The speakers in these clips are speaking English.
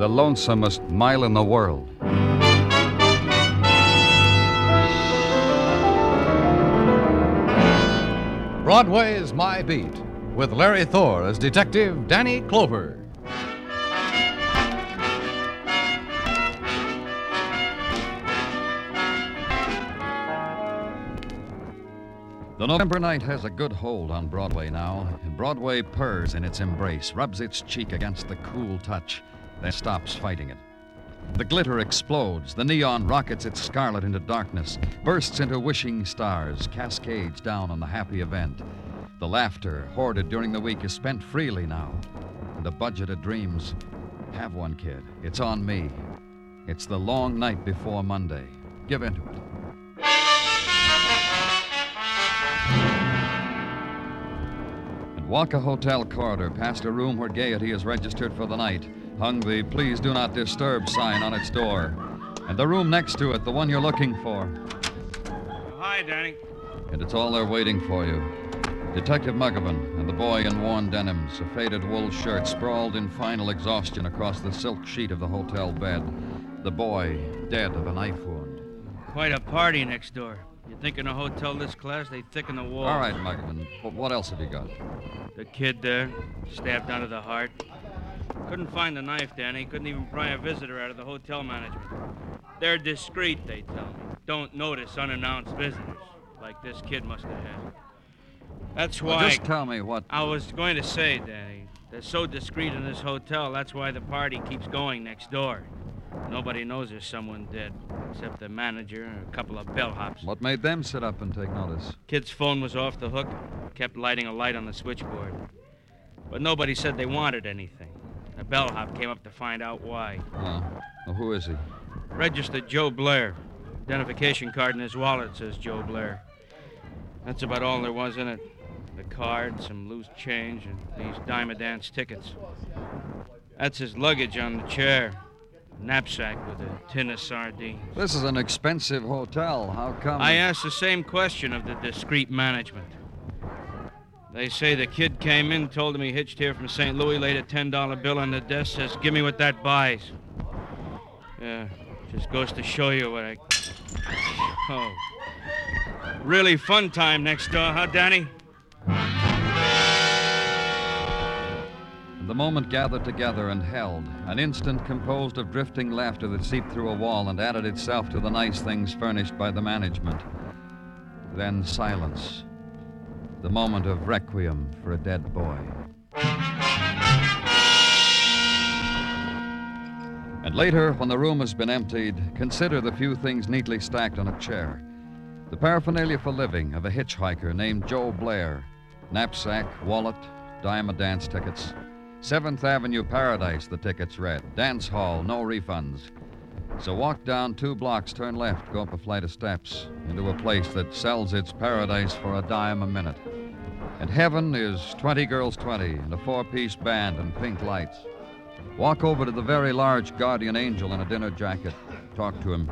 the lonesomest mile in the world. Broadway's My Beat, with Larry Thor as Detective Danny Clover. The November night has a good hold on Broadway now, Broadway purrs in its embrace, rubs its cheek against the cool touch, then stops fighting it. The glitter explodes, the neon rockets its scarlet into darkness, bursts into wishing stars, cascades down on the happy event. The laughter, hoarded during the week, is spent freely now, and the budget of dreams. Have one, kid. It's on me. It's the long night before Monday. Give into it. and walk a hotel corridor past a room where gaiety is registered for the night, hung the Please Do Not Disturb sign on its door. And the room next to it, the one you're looking for. Hi, Danny. And it's all there waiting for you. Detective Muggavan and the boy in worn denims, a faded wool shirt sprawled in final exhaustion across the silk sheet of the hotel bed. The boy, dead of a knife wound. Quite a party next door. You think in a hotel this class, they thicken the walls. All right, Muggavan, what else have you got? The kid there, stabbed under the heart. Couldn't find the knife, Danny. Couldn't even pry a visitor out of the hotel management. They're discreet, they tell me. Don't notice unannounced visitors, like this kid must have had. That's Well, why. just tell me what. I was going to say, Danny, they're so discreet in this hotel, that's why the party keeps going next door. Nobody knows there's someone dead, except the manager and a couple of bellhops. What made them sit up and take notice? Kid's phone was off the hook, kept lighting a light on the switchboard. But nobody said they wanted anything. A bellhop came up to find out why. Uh, well, who is he? Registered Joe Blair. Identification card in his wallet says Joe Blair. That's about all there was in it. The card, some loose change, and these dime dance tickets. That's his luggage on the chair. Knapsack with a tin of sardines. This is an expensive hotel. How come? I asked the same question of the discreet management. They say the kid came in, told him he hitched here from St. Louis, laid a $10 bill on the desk, says, Give me what that buys. Yeah, just goes to show you what I. Oh. Really fun time next door, huh, Danny? The moment gathered together and held, an instant composed of drifting laughter that seeped through a wall and added itself to the nice things furnished by the management. Then silence. The moment of requiem for a dead boy. And later, when the room has been emptied, consider the few things neatly stacked on a chair. The paraphernalia for living of a hitchhiker named Joe Blair knapsack, wallet, a dance tickets. Seventh Avenue Paradise, the tickets read. Dance hall, no refunds. So walk down two blocks, turn left, go up a flight of steps into a place that sells its paradise for a dime a minute. And heaven is 20 girls 20 and a four piece band and pink lights. Walk over to the very large guardian angel in a dinner jacket. Talk to him.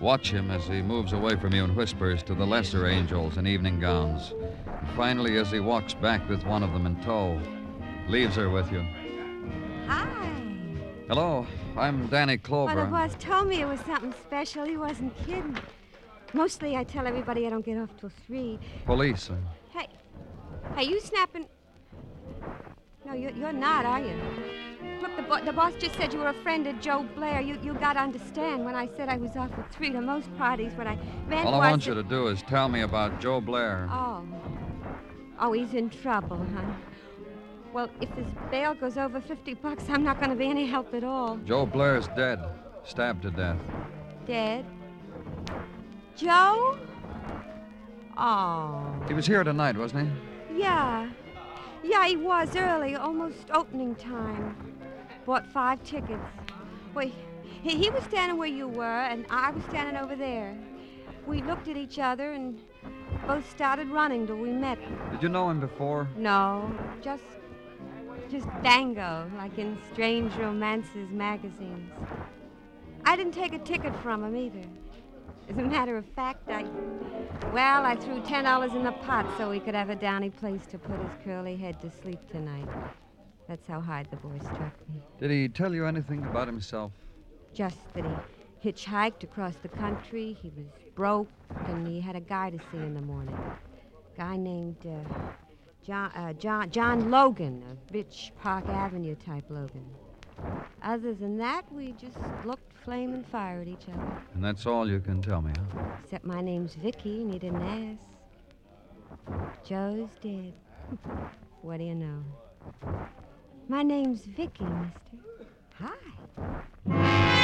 Watch him as he moves away from you and whispers to the lesser angels in evening gowns. And finally, as he walks back with one of them in tow, leaves her with you. Hi. Hello, I'm Danny Well, the Clover. boss told me it was something special. He wasn't kidding. Mostly I tell everybody I don't get off till three. Police. uh, Hey, you snapping? No, you're, you're not, are you? Look, the, bo- the boss just said you were a friend of Joe Blair. You you got to understand when I said I was off at three to most parties. when I meant All I want you to do is tell me about Joe Blair. Oh. Oh, he's in trouble, huh? Well, if his bail goes over 50 bucks, I'm not going to be any help at all. Joe Blair's dead, stabbed to death. Dead? Joe? Oh. He was here tonight, wasn't he? Yeah. Yeah, he was early, almost opening time. Bought five tickets. Well, He, he was standing where you were, and I was standing over there. We looked at each other and both started running till we met. Did you know him before? No, just just Dango, like in Strange Romances magazines. I didn't take a ticket from him either. As a matter of fact, I well, I threw ten dollars in the pot so he could have a downy place to put his curly head to sleep tonight. That's how hard the boy struck me. Did he tell you anything about himself? Just that he hitchhiked across the country. He was broke, and he had a guy to see in the morning. A Guy named uh, John, uh, John John Logan, a rich Park Avenue type Logan. Other than that, we just looked flame and fire at each other. And that's all you can tell me, huh? Except my name's Vicky, and he didn't ask. Joe's dead. what do you know? My name's Vicky, mister. Hi.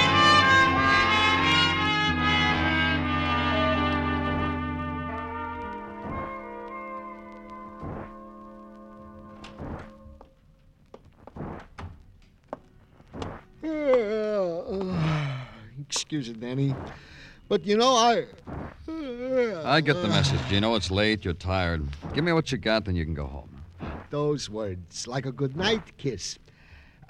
Excuse it, Danny. But you know, I. I get the message, Gino. It's late. You're tired. Give me what you got, then you can go home. Those words, like a good night kiss.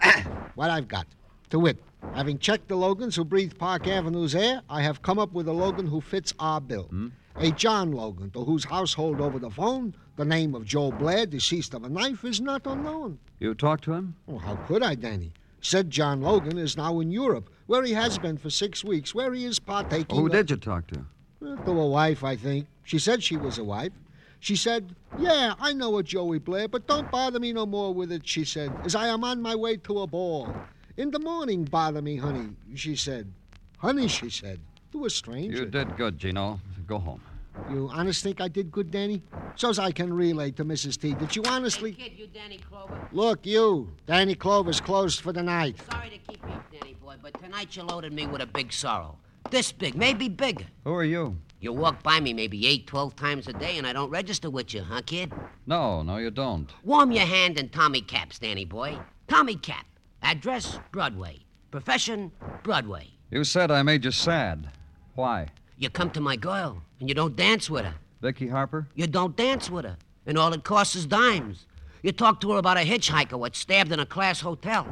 what I've got. To wit, having checked the Logans who breathe Park Avenue's air, I have come up with a Logan who fits our bill. Hmm? A John Logan, to whose household over the phone, the name of Joe Blair, deceased of a knife, is not unknown. You talked to him? Oh, how could I, Danny? Said John Logan is now in Europe, where he has been for six weeks, where he is partaking. Who of- did you talk to? To a wife, I think. She said she was a wife. She said, Yeah, I know a Joey Blair, but don't bother me no more with it, she said, as I am on my way to a ball. In the morning, bother me, honey, she said. Honey, she said, to a stranger. You did good, Gino. Go home. You honest think I did good, Danny? So's I can relay to Mrs. T. Did you honestly? Hey, kid, you Danny Clover. Look, you. Danny Clover's closed for the night. Sorry to keep you, Danny boy, but tonight you loaded me with a big sorrow. This big, maybe bigger. Who are you? You walk by me maybe eight, twelve times a day, and I don't register with you, huh, kid? No, no, you don't. Warm your hand in Tommy Caps, Danny boy. Tommy Cap. Address, Broadway. Profession, Broadway. You said I made you sad. Why? You come to my girl, and you don't dance with her. Vicky Harper? You don't dance with her, and all it costs is dimes. You talk to her about a hitchhiker what stabbed in a class hotel.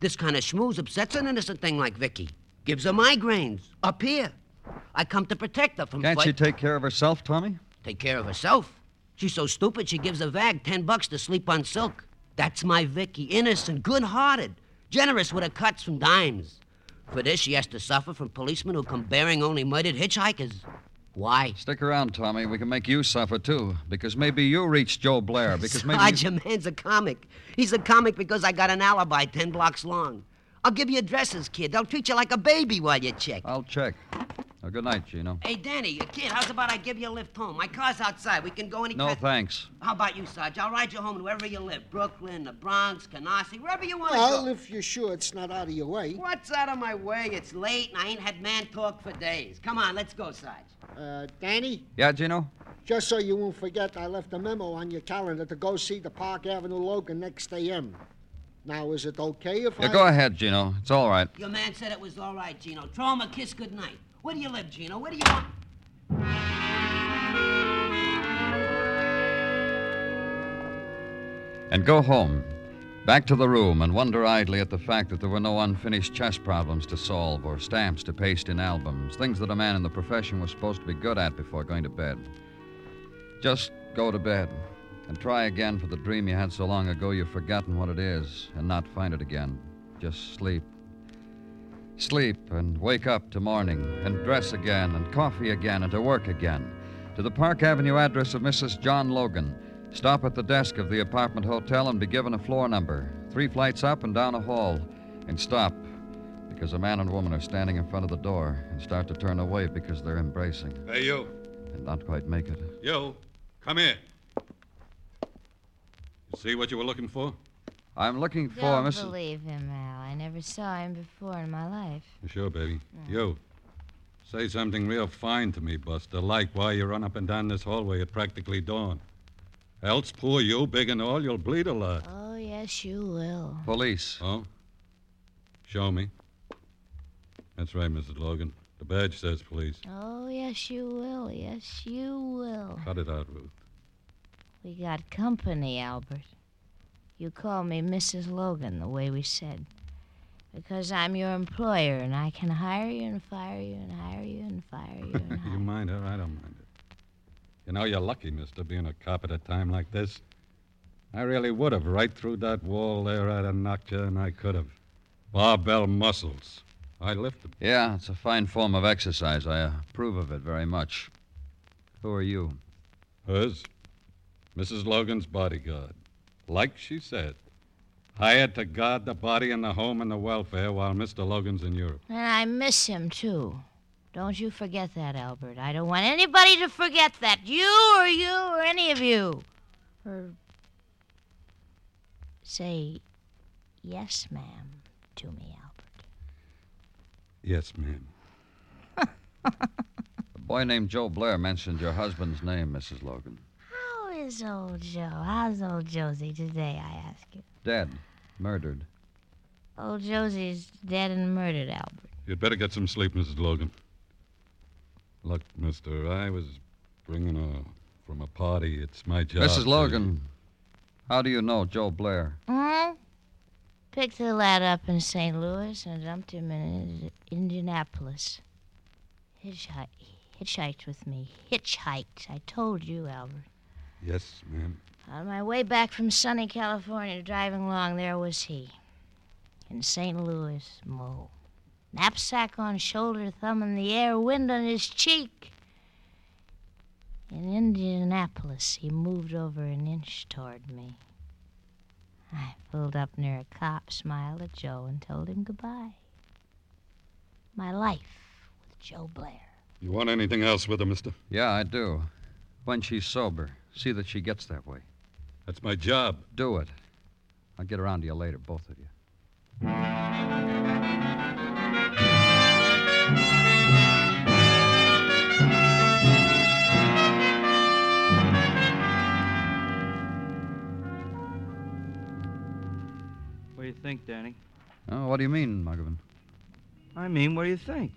This kind of schmooze upsets an innocent thing like Vicky. Gives her migraines. Up here. I come to protect her from Can't she take care of herself, Tommy? take care of herself. She's so stupid she gives a vag ten bucks to sleep on silk. That's my Vicky, innocent, good-hearted, generous with her cuts from dimes. For this, she has to suffer from policemen who come bearing only murdered hitchhikers. Why? Stick around, Tommy. We can make you suffer, too. Because maybe you reached Joe Blair. Because maybe. Sarge, man's a comic. He's a comic because I got an alibi ten blocks long. I'll give you addresses, kid. They'll treat you like a baby while you check. I'll check. Well, good night, Gino. Hey, Danny, kid, how's about I give you a lift home? My car's outside. We can go any No, time. thanks. How about you, Sarge? I'll ride you home to wherever you live. Brooklyn, the Bronx, Canarsie, wherever you want to Well, go. Well, if you're sure it's not out of your way. What's out of my way? It's late and I ain't had man talk for days. Come on, let's go, Sarge. Uh, Danny? Yeah, Gino? Just so you won't forget, I left a memo on your calendar to go see the Park Avenue Logan next AM. Now, is it okay if Yeah, I... go ahead, Gino. It's all right. Your man said it was all right, Gino. Throw him a kiss goodnight. Where do you live, Gino? Where do you want? And go home. Back to the room and wonder idly at the fact that there were no unfinished chess problems to solve or stamps to paste in albums, things that a man in the profession was supposed to be good at before going to bed. Just go to bed and try again for the dream you had so long ago you've forgotten what it is and not find it again. Just sleep. Sleep and wake up to morning and dress again and coffee again and to work again. To the Park Avenue address of Mrs. John Logan. Stop at the desk of the apartment hotel and be given a floor number. Three flights up and down a hall. And stop because a man and woman are standing in front of the door and start to turn away because they're embracing Hey, you. and not quite make it. You. Come here. You see what you were looking for? I'm looking for Don't Mrs. believe him, Al. I never saw him before in my life. Sure, baby. You. Say something real fine to me, Buster, like why you run up and down this hallway at practically dawn. Else, poor you, big and all, you'll bleed a lot. Oh, yes, you will. Police. Oh? Show me. That's right, Mrs. Logan. The badge says police. Oh, yes, you will. Yes, you will. Cut it out, Ruth. We got company, Albert. You call me Mrs. Logan, the way we said. Because I'm your employer, and I can hire you and fire you and hire you and fire you and hire you mind her? I don't mind it. You know, you're lucky, mister, being a cop at a time like this. I really would have. Right through that wall there, I'd have knocked you, and I could have. Barbell muscles. I lift them. Yeah, it's a fine form of exercise. I approve of it very much. Who are you? Hers? Mrs. Logan's bodyguard. Like she said. Hired to guard the body and the home and the welfare while Mr. Logan's in Europe. And I miss him, too. Don't you forget that, Albert. I don't want anybody to forget that. You or you or any of you. Or say, yes, ma'am, to me, Albert. Yes, ma'am. A boy named Joe Blair mentioned your husband's name, Mrs. Logan. How is old Joe? How's old Josie today, I ask you? Dead. Murdered. Old Josie's dead and murdered, Albert. You'd better get some sleep, Mrs. Logan. Look, mister, I was bringing her from a party. It's my job. Mrs. to- Logan, how do you know Joe Blair? Hmm? Picked the lad up in St. Louis and dumped him in Indianapolis. Hitchhiked, hitchhiked with me. Hitchhiked. I told you, Albert. Yes, ma'am. On my way back from sunny California, driving along, there was he. In St. Louis, Mo. Knapsack on shoulder, thumb in the air, wind on his cheek. In Indianapolis, he moved over an inch toward me. I pulled up near a cop, smiled at Joe, and told him goodbye. My life with Joe Blair. You want anything else with her, mister? Yeah, I do. When she's sober, see that she gets that way. That's my job. Do it. I'll get around to you later, both of you. What do you think, Danny? Oh, what do you mean, Muggavan? I mean, what do you think?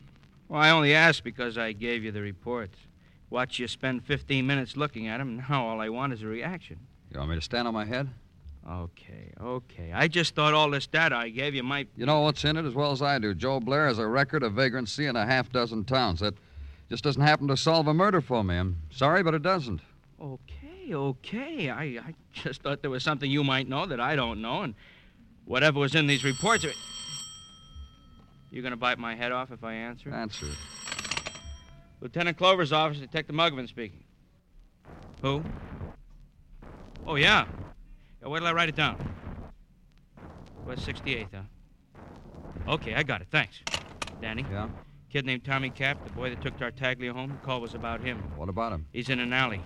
Well, I only asked because I gave you the reports. Watch you spend 15 minutes looking at and now all I want is a reaction. You want me to stand on my head? Okay, okay. I just thought all this data I gave you might. You know what's in it as well as I do. Joe Blair has a record of vagrancy in a half dozen towns. That just doesn't happen to solve a murder for me. I'm sorry, but it doesn't. Okay, okay. I, I just thought there was something you might know that I don't know, and whatever was in these reports. Are... You gonna bite my head off if I answer? Answer it. Lieutenant Clover's office, Detective Muggavan speaking. Who? Oh, yeah. yeah where till I write it down? West 68th, huh? Okay, I got it. Thanks. Danny? Yeah? Kid named Tommy Cap, the boy that took Tartaglia home. The call was about him. What about him? He's in an alley.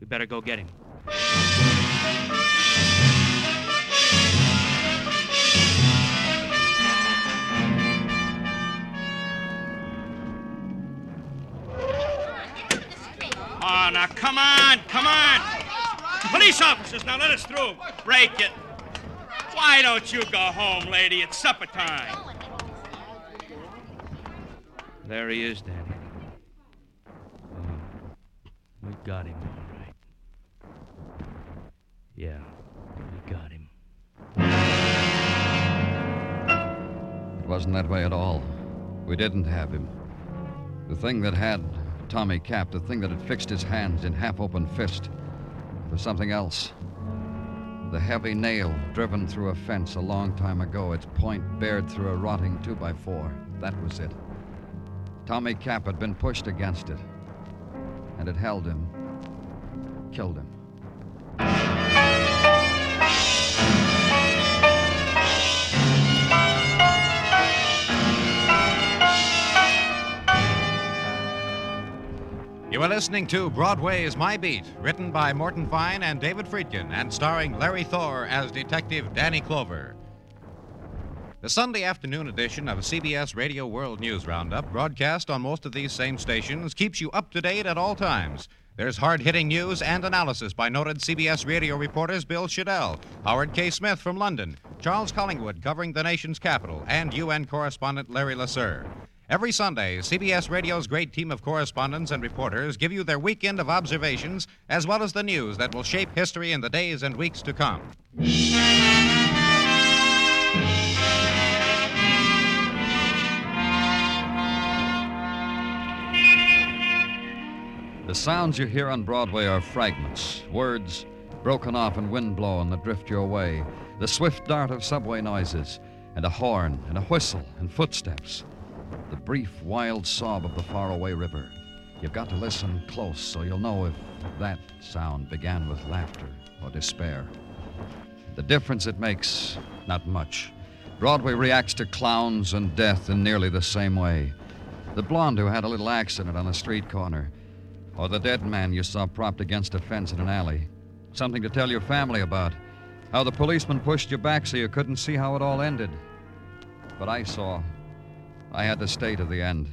We better go get him. Now come on, come on. Police officers, now let us through. Break it. Why don't you go home, lady? It's supper time. There he is, Danny. Uh, we got him, all right. Yeah, we got him. It wasn't that way at all. We didn't have him. The thing that had Tommy Cap, the thing that had fixed his hands in half open fist, was something else. The heavy nail driven through a fence a long time ago, its point bared through a rotting two by four. That was it. Tommy Cap had been pushed against it, and it held him, killed him. You are listening to Broadway is My Beat, written by Morton Fine and David Friedkin, and starring Larry Thor as Detective Danny Clover. The Sunday afternoon edition of CBS Radio World News Roundup, broadcast on most of these same stations, keeps you up to date at all times. There's hard hitting news and analysis by noted CBS radio reporters Bill Shadel, Howard K. Smith from London, Charles Collingwood covering the nation's capital, and UN correspondent Larry LeSueur. Every Sunday, CBS Radio's great team of correspondents and reporters give you their weekend of observations as well as the news that will shape history in the days and weeks to come. The sounds you hear on Broadway are fragments, words broken off and windblown that drift your way, the swift dart of subway noises, and a horn, and a whistle, and footsteps. The brief, wild sob of the faraway river. You've got to listen close so you'll know if that sound began with laughter or despair. The difference it makes, not much. Broadway reacts to clowns and death in nearly the same way. The blonde who had a little accident on a street corner, or the dead man you saw propped against a fence in an alley. Something to tell your family about. How the policeman pushed you back so you couldn't see how it all ended. But I saw. I had to stay to the end.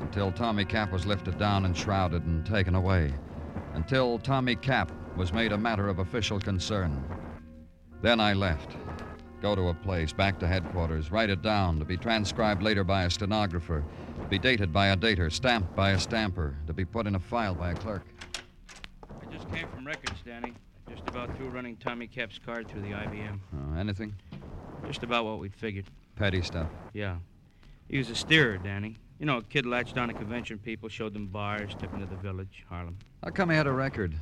Until Tommy Cap was lifted down and shrouded and taken away. Until Tommy Cap was made a matter of official concern. Then I left. Go to a place, back to headquarters, write it down, to be transcribed later by a stenographer, to be dated by a dater, stamped by a stamper, to be put in a file by a clerk. I just came from records, Danny. Just about through running Tommy Cap's card through the IBM. Uh, anything? Just about what we'd figured. Petty stuff. Yeah. He was a steerer, Danny. You know, a kid latched on to convention people, showed them bars, took them to the village, Harlem. How come he had a record?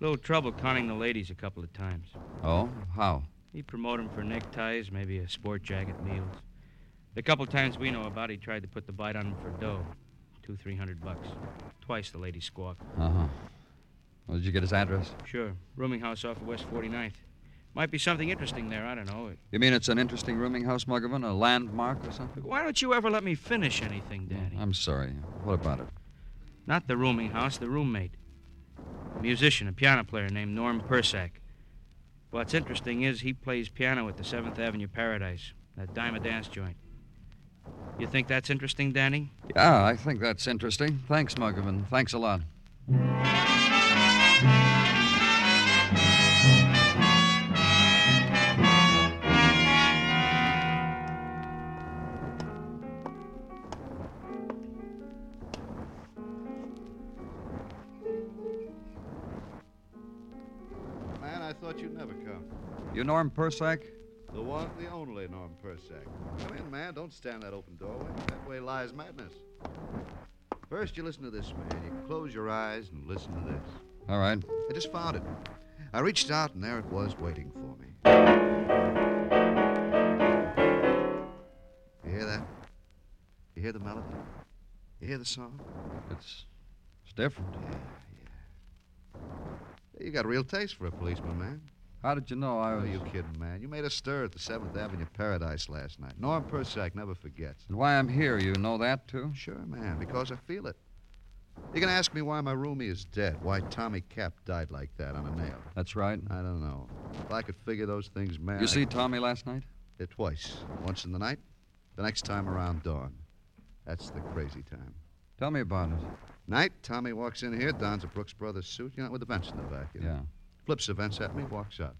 Little trouble conning the ladies a couple of times. Oh? How? He'd promote 'em for neckties, maybe a sport jacket, meals. The couple times we know about, he tried to put the bite on 'em for dough. Two, three hundred bucks. Twice the lady squawked. Uh huh. Well, did you get his address? Sure. Rooming house off of West 49th. Might be something interesting there, I don't know. You mean it's an interesting rooming house, Muggavan? A landmark or something? Why don't you ever let me finish anything, Danny? I'm sorry. What about it? Not the rooming house, the roommate. A musician, a piano player named Norm Persack. What's interesting is he plays piano at the 7th Avenue Paradise, that dime a dance joint. You think that's interesting, Danny? Yeah, I think that's interesting. Thanks, Muggavan. Thanks a lot. Thought you'd never come. You Norm Persack? The one, the only Norm Persack. Come in, man. Don't stand that open doorway. That way lies madness. First, you listen to this, man. You close your eyes and listen to this. All right. I just found it. I reached out, and there it was waiting for me. You hear that? You hear the melody? You hear the song? It's, it's different. You got real taste for a policeman, man. How did you know I was. you kidding, man. You made a stir at the 7th Avenue Paradise last night. Norm Persack never forgets. And why I'm here, you know that, too? Sure, man, because I feel it. Going to ask me why my roomie is dead, why Tommy Cap died like that on a nail. That's right. I don't know. If I could figure those things, man. You I- see Tommy last night? Yeah, twice. Once in the night, the next time around dawn. That's the crazy time. Tell me about it. Night, Tommy walks in here, dons a Brooks Brothers suit, you know, with the vents in the back. You know. Yeah. Flips the vents at me, walks out.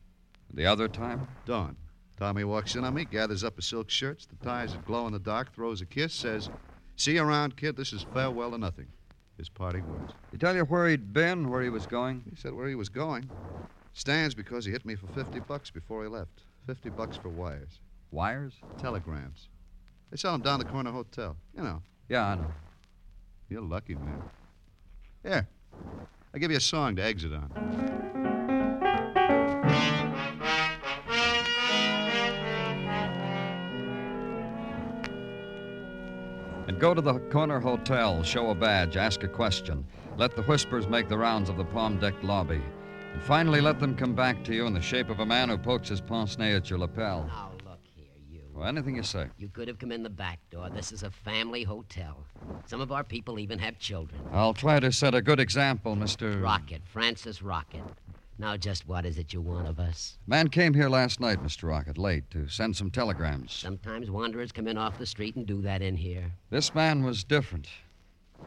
The other time? Dawn. Tommy walks in on me, gathers up his silk shirts, the ties that glow in the dark, throws a kiss, says, See you around, kid. This is farewell to nothing. His parting words. He tell you where he'd been, where he was going? He said where he was going. Stands because he hit me for 50 bucks before he left. 50 bucks for wires. Wires? Telegrams. They sell them down the corner hotel. You know. Yeah, I know. You're lucky, man. Here. I'll give you a song to exit on. And go to the corner hotel, show a badge, ask a question. Let the whispers make the rounds of the palm decked lobby. And finally, let them come back to you in the shape of a man who pokes his pince nez at your lapel. Well, anything you say. You could have come in the back door. This is a family hotel. Some of our people even have children. I'll try to set a good example, Mr. Rocket, Francis Rocket. Now, just what is it you want of us? Man came here last night, Mr. Rocket, late, to send some telegrams. Sometimes wanderers come in off the street and do that in here. This man was different.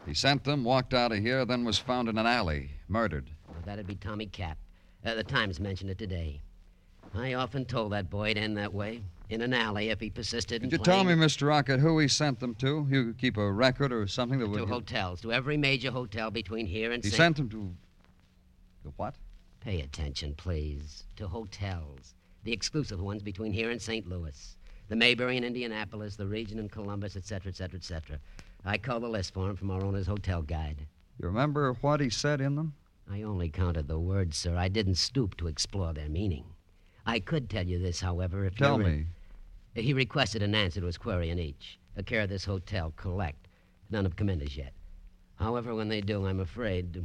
He sent them, walked out of here, then was found in an alley, murdered. Well, that'd be Tommy Cap. Uh, the Times mentioned it today. I often told that boy it'd end that way. In an alley if he persisted in Could you tell me, Mr. Rocket, who he sent them to? You could keep a record or something that would. to hotels, to every major hotel between here and He St. sent them to. To what? Pay attention, please. To hotels. The exclusive ones between here and St. Louis. The Mayberry in Indianapolis, the Regent in Columbus, etc., etc., etc. I call the list for him from our owner's hotel guide. You remember what he said in them? I only counted the words, sir. I didn't stoop to explore their meaning. I could tell you this, however, if Tell you're- me. He requested an answer to his query in each. A care of this hotel, collect. None have come in as yet. However, when they do, I'm afraid.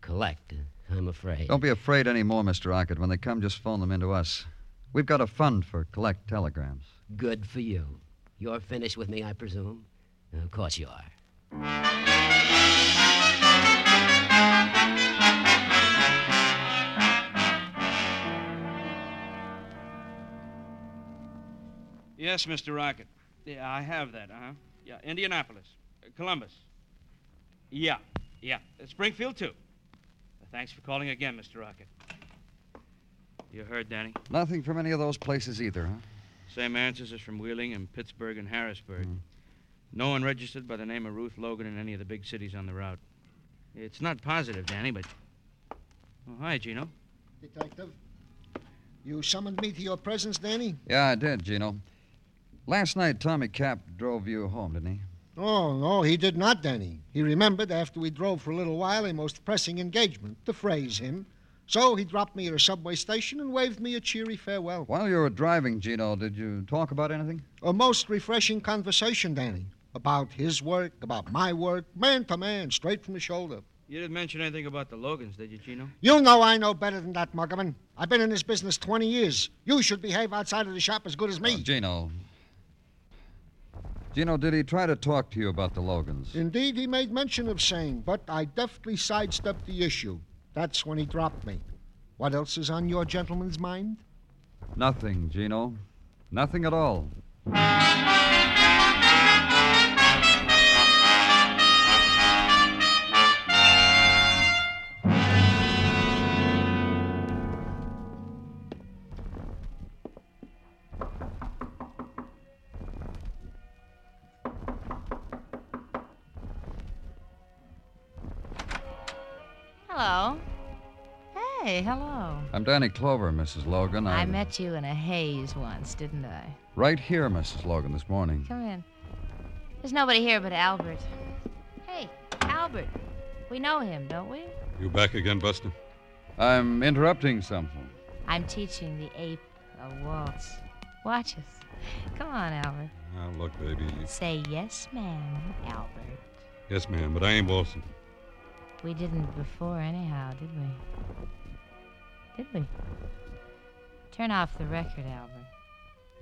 Collect. I'm afraid. Don't be afraid anymore, Mr. Rocket. When they come, just phone them into us. We've got a fund for collect telegrams. Good for you. You're finished with me, I presume? Of course you are. Yes, Mr. Rocket. Yeah, I have that, uh huh. Yeah, Indianapolis, uh, Columbus. Yeah, yeah. Uh, Springfield, too. Uh, thanks for calling again, Mr. Rocket. You heard, Danny? Nothing from any of those places either, huh? Same answers as from Wheeling and Pittsburgh and Harrisburg. No one registered by the name of Ruth Logan in any of the big cities on the route. It's not positive, Danny, but. Oh, hi, Gino. Detective, you summoned me to your presence, Danny? Yeah, I did, Gino. Last night, Tommy Cap drove you home, didn't he? Oh, no, he did not, Danny. He remembered after we drove for a little while a most pressing engagement, to phrase him. So he dropped me at a subway station and waved me a cheery farewell. While you were driving, Gino, did you talk about anything? A most refreshing conversation, Danny. About his work, about my work, man to man, straight from the shoulder. You didn't mention anything about the Logans, did you, Gino? You know I know better than that, Muggavan. I've been in this business 20 years. You should behave outside of the shop as good as me. Oh, Gino. Gino, did he try to talk to you about the Logans? Indeed, he made mention of saying, but I deftly sidestepped the issue. That's when he dropped me. What else is on your gentleman's mind? Nothing, Gino. Nothing at all. I'm Danny Clover, Mrs. Logan. I I'm met you in a haze once, didn't I? right here, Mrs. Logan, this morning. Come in. There's nobody here but Albert. Hey, Albert. We know him, don't we? You back again, Buster? I'm interrupting something. I'm teaching the ape a waltz. Watch us. Come on, Albert. Now, look, baby. Say yes, ma'am, Albert. Yes, ma'am, but I ain't waltzing. We didn't before, anyhow, did we? Did we? Turn off the record, Albert.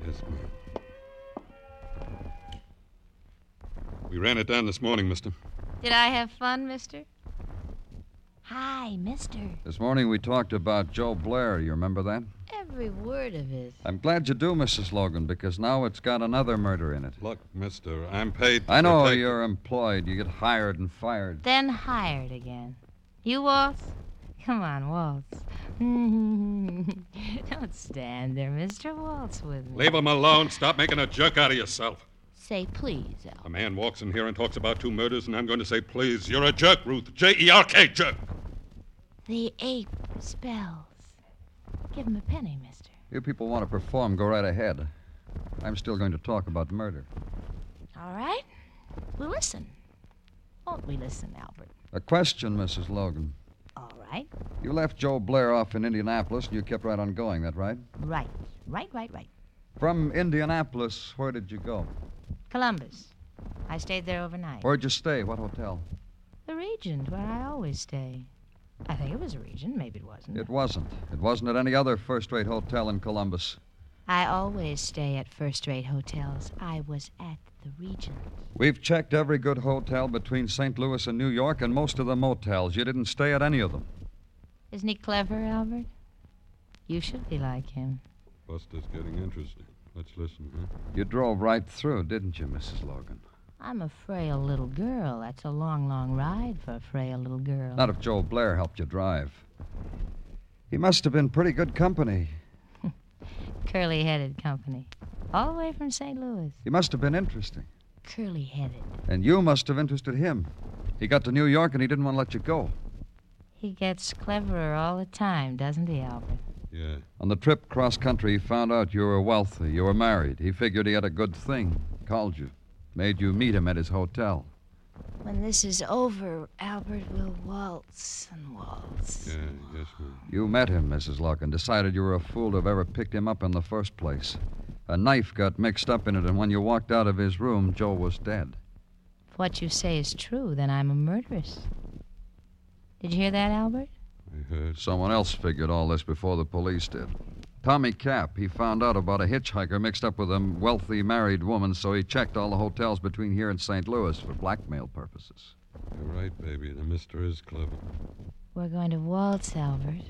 Yes, ma'am. We ran it down this morning, mister. Did I have fun, mister? Hi, mister. This morning we talked about Joe Blair. You remember that? Every word of it. I'm glad you do, Mrs. Logan, because now it's got another murder in it. Look, mister, I'm paid. to I know protect- you're employed. You get hired and fired. Then hired again. You waltz? Come on, waltz. Don't stand there, mister. Waltz with me. Leave him alone. Stop making a jerk out of yourself. Say please, Al. A man walks in here and talks about two murders, and I'm going to say, please, you're a jerk, Ruth. J E R K, jerk. The ape spells. Give him a penny, mister. You people want to perform, go right ahead. I'm still going to talk about murder. All right? We'll listen. Won't we listen, Albert? A question, Mrs. Logan. All right. You left Joe Blair off in Indianapolis, and you kept right on going, that right? Right. Right, right, right. From Indianapolis, where did you go? Columbus. I stayed there overnight. Where'd you stay? What hotel? The Regent, where I always stay. I think it was a Regent. Maybe it wasn't. It wasn't. It wasn't at any other first rate hotel in Columbus. I always stay at first rate hotels. I was at the Regent. We've checked every good hotel between St. Louis and New York and most of the motels. You didn't stay at any of them. Isn't he clever, Albert? You should be like him. Buster's getting interesting. Let's listen, huh? You drove right through, didn't you, Mrs. Logan? I'm a frail little girl. That's a long, long ride for a frail little girl. Not if Joe Blair helped you drive. He must have been pretty good company. Curly headed company. All the way from St. Louis. He must have been interesting. Curly headed. And you must have interested him. He got to New York and he didn't want to let you go. He gets cleverer all the time, doesn't he, Albert? Yeah. On the trip cross country, he found out you were wealthy, you were married. He figured he had a good thing. Called you. Made you meet him at his hotel. When this is over, Albert will waltz and waltz. Yeah, yes, ma'am. You met him, Mrs. Locke, and decided you were a fool to have ever picked him up in the first place. A knife got mixed up in it, and when you walked out of his room, Joe was dead. If what you say is true, then I'm a murderess. Did you hear that, Albert? I heard. Someone else figured all this before the police did. Tommy Cap, he found out about a hitchhiker mixed up with a wealthy married woman, so he checked all the hotels between here and St. Louis for blackmail purposes. You're right, baby. The mister is clever. We're going to waltz, Albert.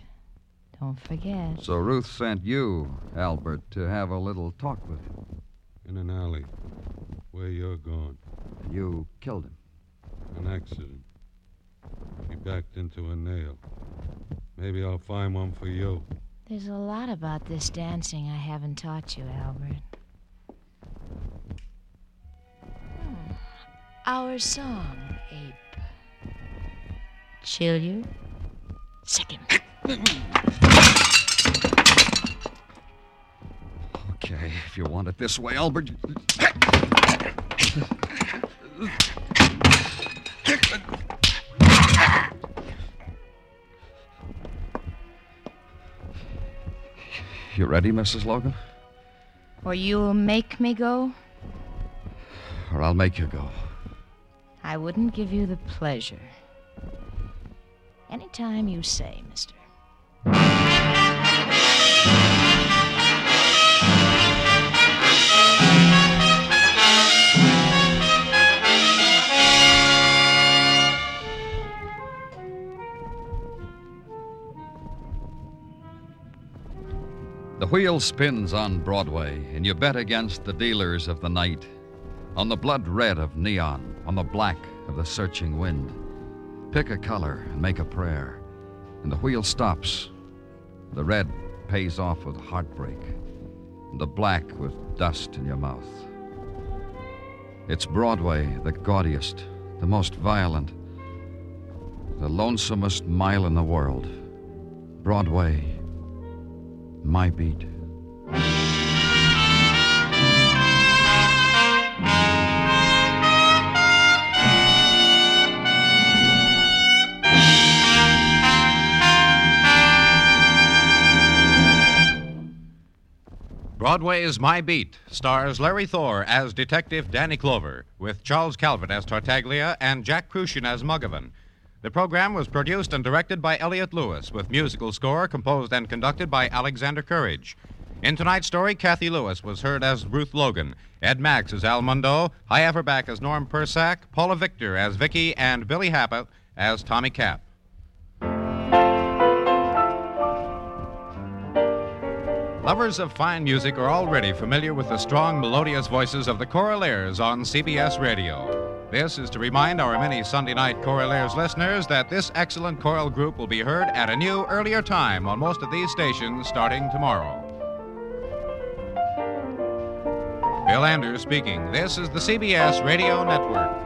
Don't forget. So Ruth sent you, Albert, to have a little talk with him. In an alley. Where you're going. And you killed him. An accident. She backed into a nail. Maybe I'll find one for you. There's a lot about this dancing I haven't taught you, Albert. Hmm. Our song, Ape. Chill you? Second. Okay, if you want it this way, Albert. You ready, Mrs. Logan? Or you'll make me go? Or I'll make you go. I wouldn't give you the pleasure. Anytime you say, mister. Wheel spins on Broadway, and you bet against the dealers of the night. On the blood red of neon, on the black of the searching wind. Pick a color and make a prayer, and the wheel stops. The red pays off with heartbreak, and the black with dust in your mouth. It's Broadway, the gaudiest, the most violent, the lonesomest mile in the world. Broadway, my beat. Broadway is My Beat stars Larry Thor as Detective Danny Clover, with Charles Calvert as Tartaglia and Jack Kruschen as Muggavan. The program was produced and directed by Elliott Lewis, with musical score composed and conducted by Alexander Courage. In tonight's story, Cathy Lewis was heard as Ruth Logan, Ed Max as Al Mundo, Hy Averback as Norm Persack, Paula Victor as Vicky, and Billy Happett as Tommy Cap. Lovers of fine music are already familiar with the strong, melodious voices of the Choraleers on CBS Radio. This is to remind our many Sunday night Choraleers listeners that this excellent choral group will be heard at a new, earlier time on most of these stations starting tomorrow. Bill Anders speaking. This is the CBS Radio Network.